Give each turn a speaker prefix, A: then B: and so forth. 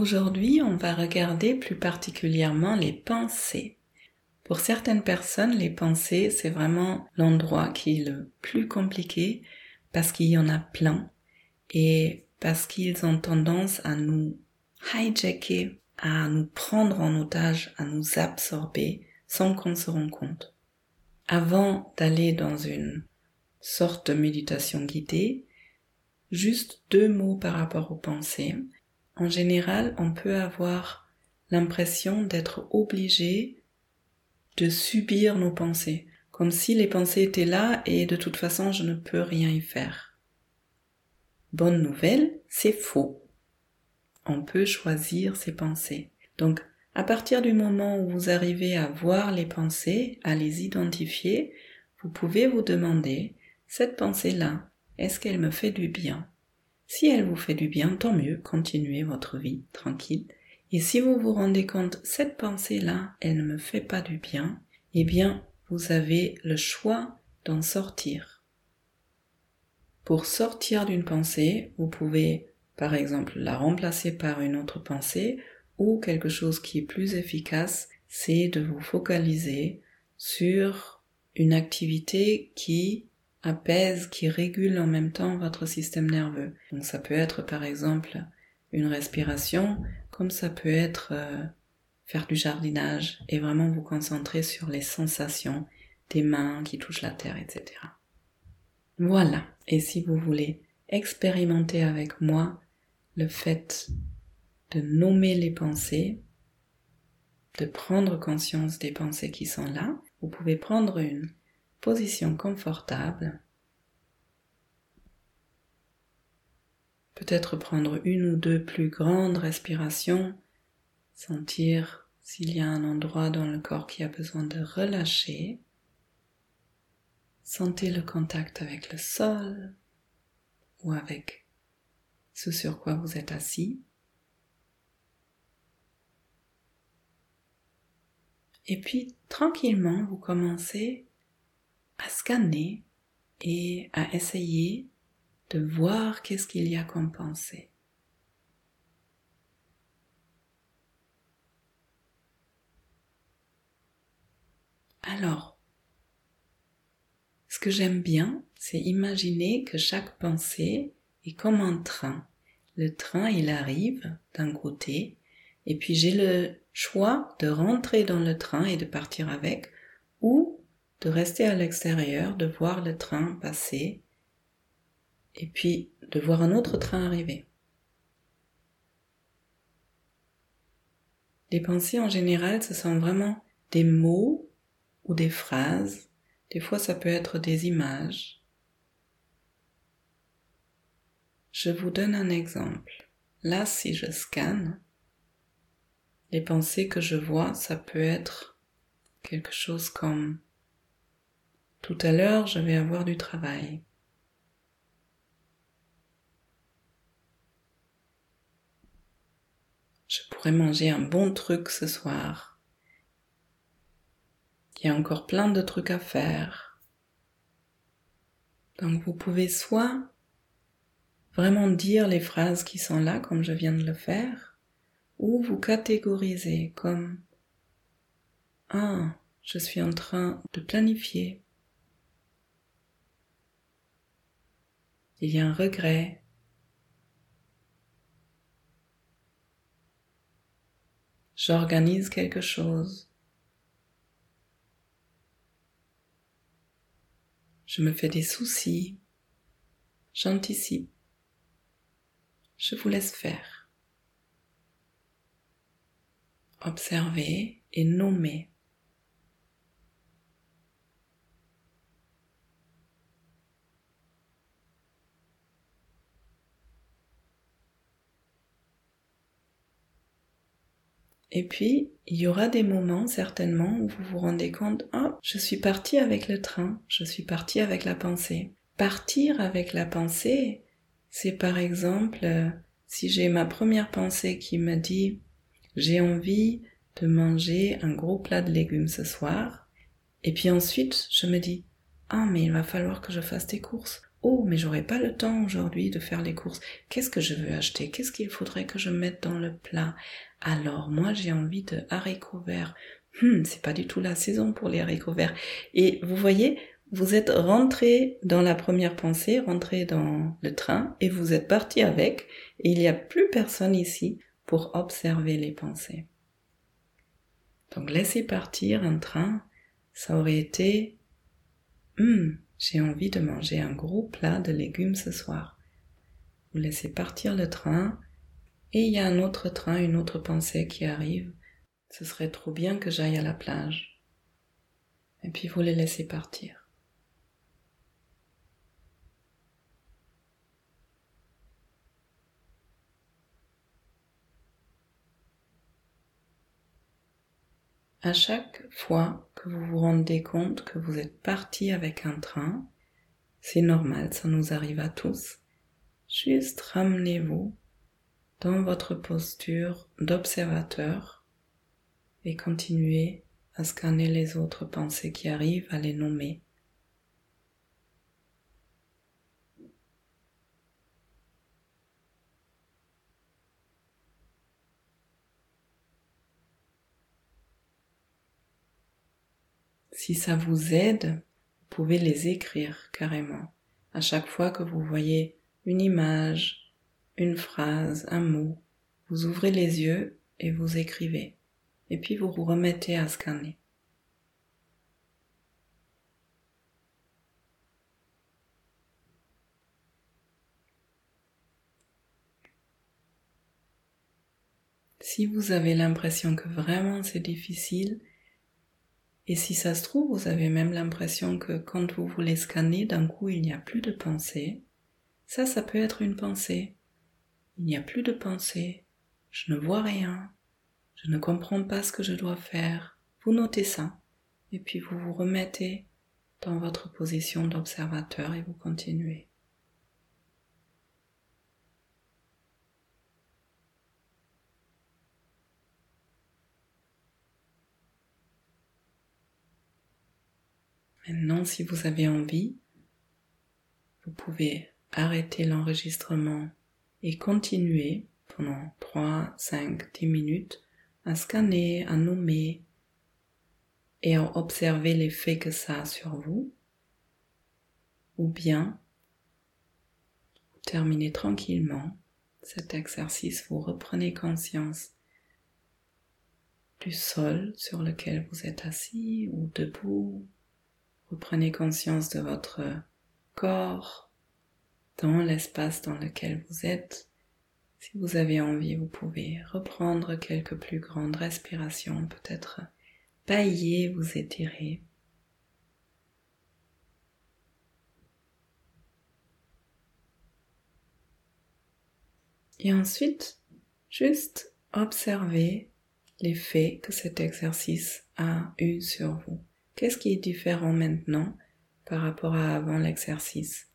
A: Aujourd'hui, on va regarder plus particulièrement les pensées. Pour certaines personnes, les pensées, c'est vraiment l'endroit qui est le plus compliqué parce qu'il y en a plein et parce qu'ils ont tendance à nous hijacker, à nous prendre en otage, à nous absorber sans qu'on se rende compte. Avant d'aller dans une sorte de méditation guidée, juste deux mots par rapport aux pensées. En général, on peut avoir l'impression d'être obligé de subir nos pensées, comme si les pensées étaient là et de toute façon je ne peux rien y faire. Bonne nouvelle, c'est faux. On peut choisir ses pensées. Donc, à partir du moment où vous arrivez à voir les pensées, à les identifier, vous pouvez vous demander, cette pensée-là, est-ce qu'elle me fait du bien? Si elle vous fait du bien, tant mieux, continuez votre vie tranquille. Et si vous vous rendez compte, cette pensée-là, elle ne me fait pas du bien, eh bien, vous avez le choix d'en sortir. Pour sortir d'une pensée, vous pouvez par exemple la remplacer par une autre pensée ou quelque chose qui est plus efficace, c'est de vous focaliser sur une activité qui apaise, qui régule en même temps votre système nerveux. Donc ça peut être par exemple une respiration, comme ça peut être euh, faire du jardinage et vraiment vous concentrer sur les sensations des mains qui touchent la terre, etc. Voilà. Et si vous voulez expérimenter avec moi le fait de nommer les pensées, de prendre conscience des pensées qui sont là, vous pouvez prendre une position confortable, peut-être prendre une ou deux plus grandes respirations, sentir s'il y a un endroit dans le corps qui a besoin de relâcher, Sentez le contact avec le sol ou avec ce sur quoi vous êtes assis. Et puis tranquillement, vous commencez à scanner et à essayer de voir qu'est-ce qu'il y a comme pensée. Alors, ce que j'aime bien, c'est imaginer que chaque pensée est comme un train. Le train, il arrive d'un côté, et puis j'ai le choix de rentrer dans le train et de partir avec, ou de rester à l'extérieur, de voir le train passer, et puis de voir un autre train arriver. Les pensées en général, ce sont vraiment des mots ou des phrases des fois, ça peut être des images. Je vous donne un exemple. Là, si je scanne, les pensées que je vois, ça peut être quelque chose comme tout à l'heure, je vais avoir du travail. Je pourrais manger un bon truc ce soir. Il y a encore plein de trucs à faire. Donc vous pouvez soit vraiment dire les phrases qui sont là comme je viens de le faire, ou vous catégoriser comme Ah, je suis en train de planifier. Il y a un regret. J'organise quelque chose. Je me fais des soucis. J'anticipe. Je vous laisse faire. Observez et nommez. Et puis, il y aura des moments certainement où vous vous rendez compte, oh, je suis parti avec le train, je suis parti avec la pensée. Partir avec la pensée, c'est par exemple euh, si j'ai ma première pensée qui me dit j'ai envie de manger un gros plat de légumes ce soir, et puis ensuite je me dis ah mais il va falloir que je fasse des courses, Oh, mais j'aurais pas le temps aujourd'hui de faire les courses. Qu'est-ce que je veux acheter? Qu'est-ce qu'il faudrait que je mette dans le plat? Alors, moi, j'ai envie de haricots verts. Hum, c'est pas du tout la saison pour les haricots verts. Et vous voyez, vous êtes rentré dans la première pensée, rentré dans le train, et vous êtes parti avec, et il n'y a plus personne ici pour observer les pensées. Donc laisser partir un train, ça aurait été hum, j'ai envie de manger un gros plat de légumes ce soir. Vous laissez partir le train et il y a un autre train, une autre pensée qui arrive. Ce serait trop bien que j'aille à la plage. Et puis vous les laissez partir. À chaque fois que vous vous rendez compte que vous êtes parti avec un train, c'est normal, ça nous arrive à tous. Juste ramenez-vous dans votre posture d'observateur et continuez à scanner les autres pensées qui arrivent, à les nommer. Si ça vous aide, vous pouvez les écrire carrément. À chaque fois que vous voyez une image, une phrase, un mot, vous ouvrez les yeux et vous écrivez. Et puis vous vous remettez à scanner. Si vous avez l'impression que vraiment c'est difficile, et si ça se trouve, vous avez même l'impression que quand vous voulez scanner, d'un coup, il n'y a plus de pensée. Ça, ça peut être une pensée. Il n'y a plus de pensée. Je ne vois rien. Je ne comprends pas ce que je dois faire. Vous notez ça. Et puis vous vous remettez dans votre position d'observateur et vous continuez. Maintenant, si vous avez envie, vous pouvez arrêter l'enregistrement et continuer pendant 3, 5, 10 minutes à scanner, à nommer et à observer l'effet que ça a sur vous. Ou bien, terminez tranquillement cet exercice, vous reprenez conscience du sol sur lequel vous êtes assis ou debout vous prenez conscience de votre corps dans l'espace dans lequel vous êtes. Si vous avez envie, vous pouvez reprendre quelques plus grandes respirations, peut-être bailler, vous étirer. Et ensuite, juste observer l'effet que cet exercice a eu sur vous. Qu'est-ce qui est différent maintenant par rapport à avant l'exercice?